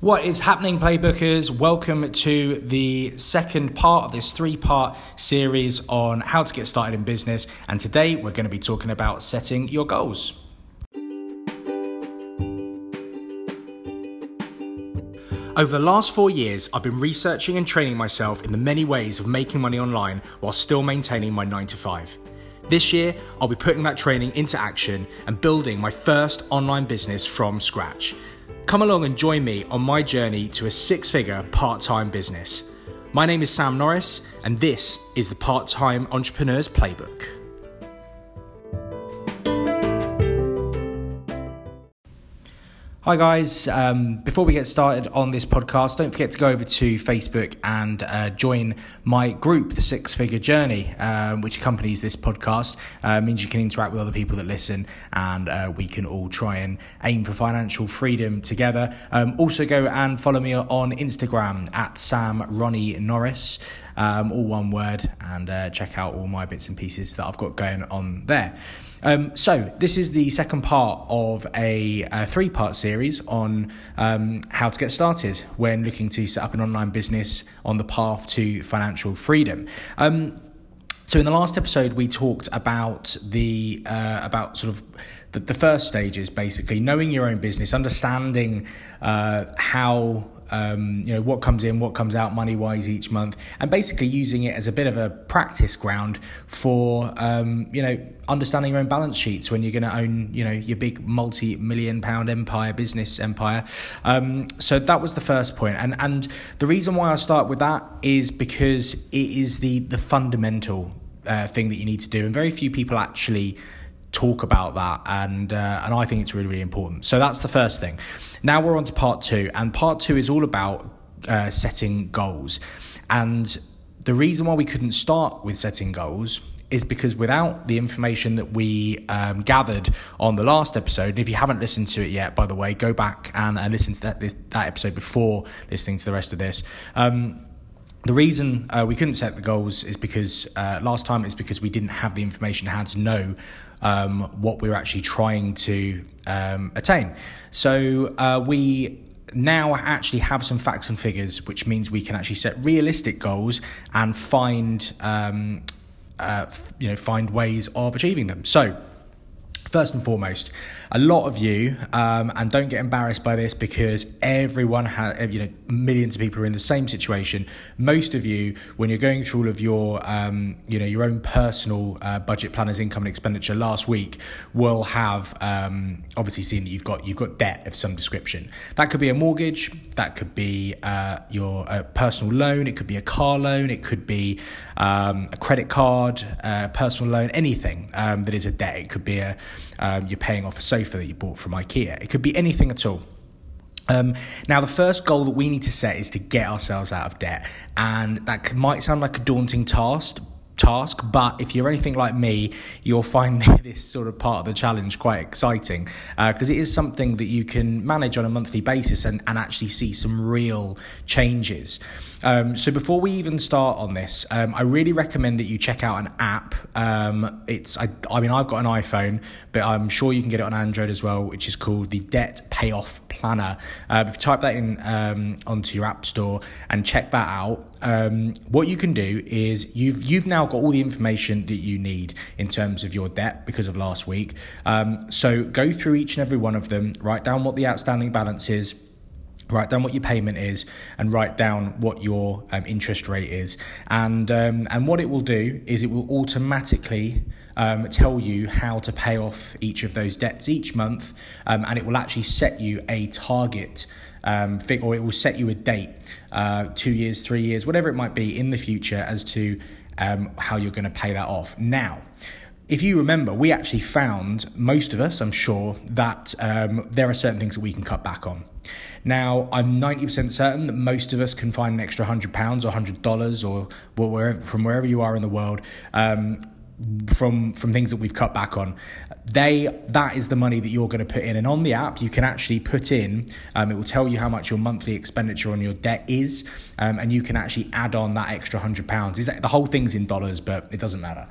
What is happening, playbookers? Welcome to the second part of this three part series on how to get started in business. And today we're going to be talking about setting your goals. Over the last four years, I've been researching and training myself in the many ways of making money online while still maintaining my 9 to 5. This year, I'll be putting that training into action and building my first online business from scratch. Come along and join me on my journey to a six figure part time business. My name is Sam Norris, and this is the Part Time Entrepreneur's Playbook. Hi, guys. Um, before we get started on this podcast, don't forget to go over to Facebook and uh, join my group, The Six Figure Journey, um, which accompanies this podcast. Uh, means you can interact with other people that listen and uh, we can all try and aim for financial freedom together. Um, also, go and follow me on Instagram at Sam Ronnie Norris. Um, all one word, and uh, check out all my bits and pieces that I've got going on there. Um, so, this is the second part of a, a three part series on um, how to get started when looking to set up an online business on the path to financial freedom. Um, so in the last episode, we talked about the uh, about sort of the, the, first stages, basically knowing your own business, understanding uh, how um, you know what comes in, what comes out money wise each month, and basically using it as a bit of a practice ground for um, you know understanding your own balance sheets when you're going to own you know your big multi million pound empire business empire. Um, so that was the first point, and and the reason why I start with that is because it is the the fundamental uh, thing that you need to do, and very few people actually talk about that, and uh, and I think it's really really important. So that's the first thing. Now we're on to part two, and part two is all about uh, setting goals. And the reason why we couldn't start with setting goals is because without the information that we um, gathered on the last episode, and if you haven't listened to it yet, by the way, go back and, and listen to that, this, that episode before listening to the rest of this. Um, the reason uh, we couldn't set the goals is because uh, last time is because we didn't have the information how to know um, what we were actually trying to um, attain. So uh, we now actually have some facts and figures, which means we can actually set realistic goals and find um, uh, you know find ways of achieving them. So First and foremost, a lot of you, um, and don't get embarrassed by this because everyone has, you know, millions of people are in the same situation. Most of you, when you're going through all of your, um, you know, your own personal uh, budget planners, income and expenditure last week, will have um, obviously seen that you've got you've got debt of some description. That could be a mortgage, that could be uh, your uh, personal loan, it could be a car loan, it could be um, a credit card, uh, personal loan, anything um, that is a debt. It could be a um, you're paying off a sofa that you bought from IKEA. It could be anything at all. Um, now, the first goal that we need to set is to get ourselves out of debt, and that might sound like a daunting task, task, but if you're anything like me, you'll find this sort of part of the challenge quite exciting because uh, it is something that you can manage on a monthly basis and, and actually see some real changes. Um, so before we even start on this, um, I really recommend that you check out an app. Um, it's I, I mean I've got an iPhone, but I'm sure you can get it on Android as well, which is called the Debt Payoff Planner. Uh, if you type that in um, onto your app store and check that out, um, what you can do is you've you've now got all the information that you need in terms of your debt because of last week. Um, so go through each and every one of them, write down what the outstanding balance is write down what your payment is and write down what your um, interest rate is and um, and what it will do is it will automatically um, tell you how to pay off each of those debts each month um, and it will actually set you a target um, or it will set you a date uh, two years three years whatever it might be in the future as to um, how you're going to pay that off now if you remember, we actually found, most of us, I'm sure, that um, there are certain things that we can cut back on. Now, I'm 90% certain that most of us can find an extra £100 or $100 or wherever, from wherever you are in the world. Um, from from things that we've cut back on. They that is the money that you're going to put in. And on the app you can actually put in um, it will tell you how much your monthly expenditure on your debt is um, and you can actually add on that extra hundred pounds. Is the whole thing's in dollars but it doesn't matter.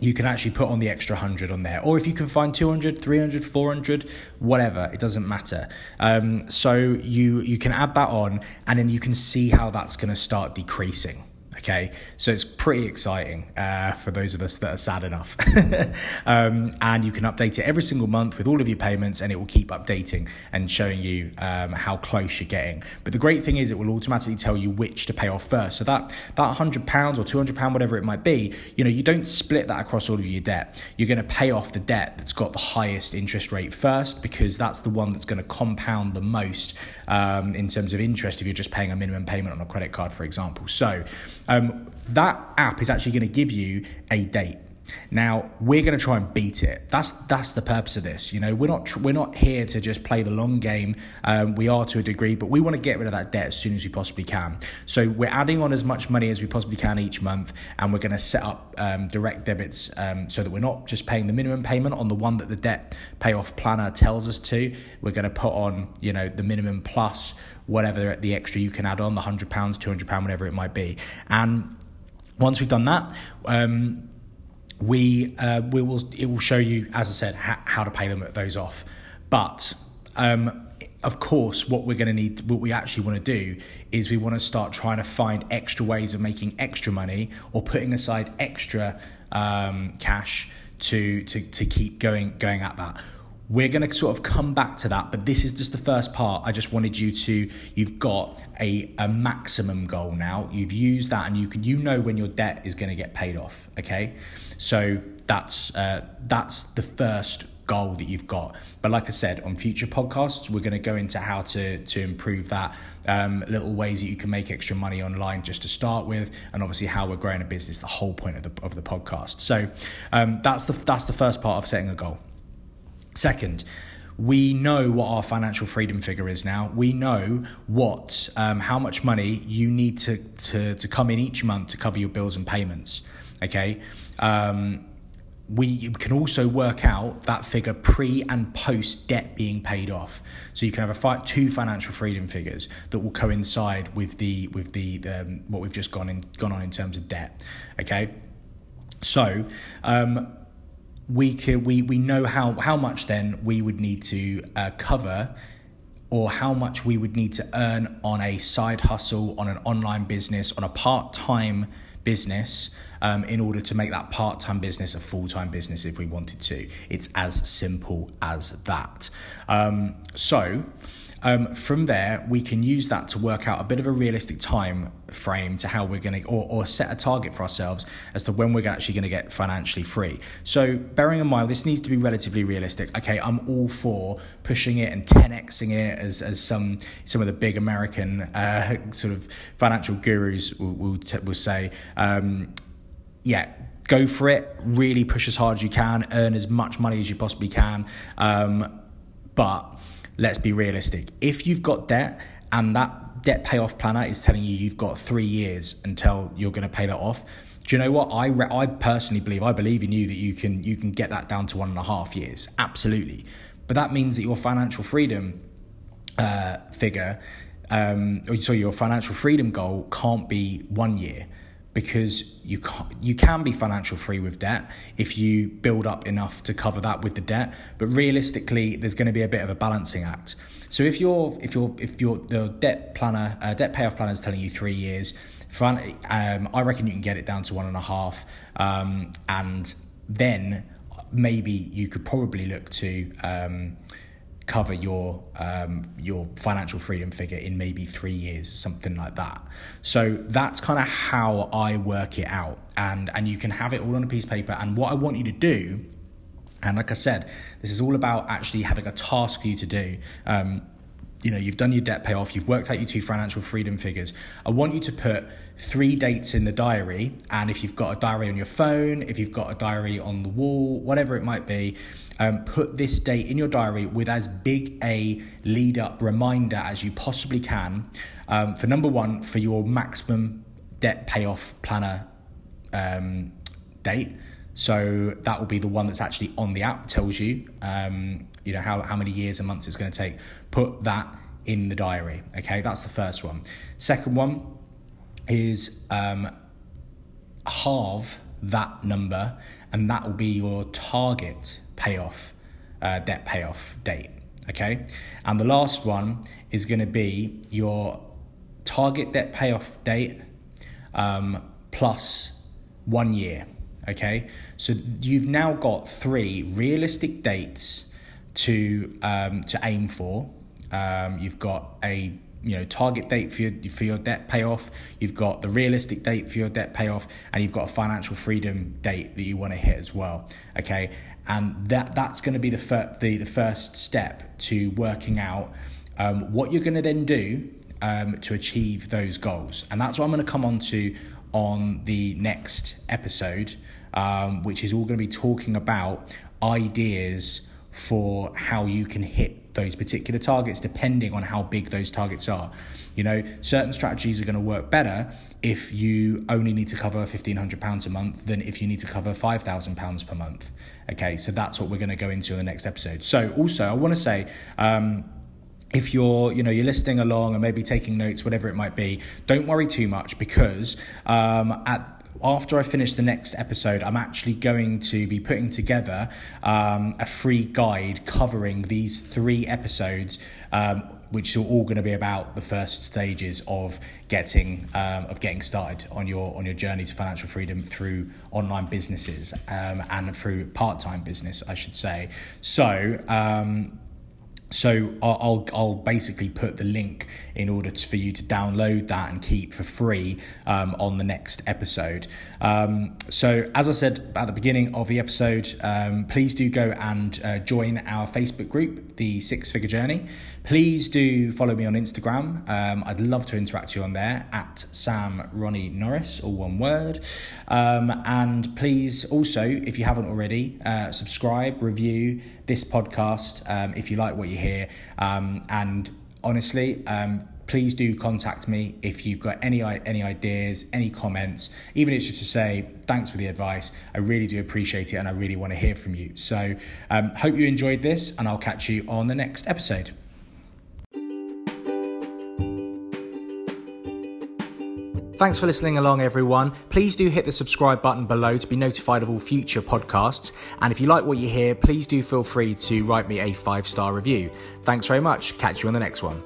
You can actually put on the extra 100 on there. Or if you can find 200 300 400 whatever it doesn't matter. Um, so you you can add that on and then you can see how that's going to start decreasing Okay, so it's pretty exciting uh, for those of us that are sad enough. um, and you can update it every single month with all of your payments, and it will keep updating and showing you um, how close you're getting. But the great thing is, it will automatically tell you which to pay off first. So that that hundred pounds or two hundred pound, whatever it might be, you know, you don't split that across all of your debt. You're going to pay off the debt that's got the highest interest rate first because that's the one that's going to compound the most um, in terms of interest if you're just paying a minimum payment on a credit card, for example. So um, that app is actually going to give you a date. Now we're going to try and beat it. That's that's the purpose of this. You know, we're not we're not here to just play the long game. Um, we are to a degree, but we want to get rid of that debt as soon as we possibly can. So we're adding on as much money as we possibly can each month, and we're going to set up um, direct debits um, so that we're not just paying the minimum payment on the one that the debt payoff planner tells us to. We're going to put on you know the minimum plus whatever the extra you can add on the hundred pounds, two hundred pound, whatever it might be, and once we've done that, um, we uh, we will it will show you, as I said, ha- how to pay them those off. But um, of course, what we're going to need, what we actually want to do, is we want to start trying to find extra ways of making extra money or putting aside extra um, cash to to to keep going going at that. We're going to sort of come back to that, but this is just the first part. I just wanted you to, you've got a, a maximum goal now. You've used that and you can, you know when your debt is going to get paid off. Okay. So that's, uh, that's the first goal that you've got. But like I said, on future podcasts, we're going to go into how to to improve that, um, little ways that you can make extra money online just to start with, and obviously how we're growing a business. The whole point of the of the podcast. So um, that's the that's the first part of setting a goal. Second, we know what our financial freedom figure is now. We know what um, how much money you need to, to to come in each month to cover your bills and payments. Okay. Um, we can also work out that figure pre and post debt being paid off. So you can have a fi- two financial freedom figures that will coincide with the with the um, what we've just gone in gone on in terms of debt. Okay, so um, we could we we know how how much then we would need to uh, cover or how much we would need to earn on a side hustle on an online business on a part-time business um, in order to make that part-time business a full-time business if we wanted to. It's as simple as that. Um, so um, from there, we can use that to work out a bit of a realistic time frame to how we're going to, or, or set a target for ourselves as to when we're actually going to get financially free. So, bearing in mind, this needs to be relatively realistic. Okay, I'm all for pushing it and 10xing it, as, as some some of the big American uh, sort of financial gurus will, will, t- will say. Um, yeah, go for it. Really push as hard as you can. Earn as much money as you possibly can. Um, but let's be realistic. If you've got debt and that debt payoff planner is telling you you've got three years until you're going to pay that off, do you know what? I re- I personally believe I believe in you that you can you can get that down to one and a half years. Absolutely, but that means that your financial freedom uh, figure, um, or sorry, your financial freedom goal can't be one year because you can, you can be financial free with debt if you build up enough to cover that with the debt. But realistically there's going to be a bit of a balancing act. So if you're if you're if you're the debt planner uh, debt payoff planner is telling you three years um, I reckon you can get it down to one and a half um, and then maybe you could probably look to um, cover your um, your financial freedom figure in maybe three years, something like that. So that's kind of how I work it out, and and you can have it all on a piece of paper. And what I want you to do, and like I said, this is all about actually having a task for you to do. Um, you know, you've done your debt payoff, you've worked out your two financial freedom figures. I want you to put three dates in the diary, and if you've got a diary on your phone, if you've got a diary on the wall, whatever it might be, um, put this date in your diary with as big a lead up reminder as you possibly can. Um, for number one, for your maximum debt payoff planner um, date. So that will be the one that's actually on the app, tells you, um, you know, how, how many years and months it's going to take. Put that in the diary. Okay, that's the first one. Second one is um, halve that number and that will be your target payoff, uh, debt payoff date. Okay, and the last one is going to be your target debt payoff date um, plus one year. Okay, so you've now got three realistic dates to um, to aim for. Um, you've got a you know target date for your for your debt payoff. You've got the realistic date for your debt payoff, and you've got a financial freedom date that you want to hit as well. Okay, and that that's going to be the fir- the the first step to working out um, what you're going to then do um, to achieve those goals, and that's what I'm going to come on to on the next episode, um, which is all going to be talking about ideas for how you can hit those particular targets depending on how big those targets are. You know, certain strategies are going to work better if you only need to cover £1,500 a month than if you need to cover £5,000 per month. Okay, so that's what we're going to go into in the next episode. So, also, I want to say, um, if you're you know you're listening along and maybe taking notes whatever it might be don't worry too much because um, at after I finish the next episode, I'm actually going to be putting together um, a free guide covering these three episodes. Um, which are all going to be about the first stages of getting um, of getting started on your on your journey to financial freedom through online businesses um, and through part time business, I should say. So um, so I'll, I'll basically put the link in order for you to download that and keep for free um, on the next episode. Um, so as I said at the beginning of the episode, um, please do go and uh, join our Facebook group, the Six Figure Journey. Please do follow me on Instagram. Um, I'd love to interact with you on there at Sam Ronnie Norris, all one word. Um, and please also, if you haven't already, uh, subscribe, review this podcast um, if you like what you hear. Um, and honestly, um, please do contact me if you've got any any ideas, any comments, even if it's just to say thanks for the advice. I really do appreciate it, and I really want to hear from you. So, um, hope you enjoyed this, and I'll catch you on the next episode. Thanks for listening along, everyone. Please do hit the subscribe button below to be notified of all future podcasts. And if you like what you hear, please do feel free to write me a five star review. Thanks very much. Catch you on the next one.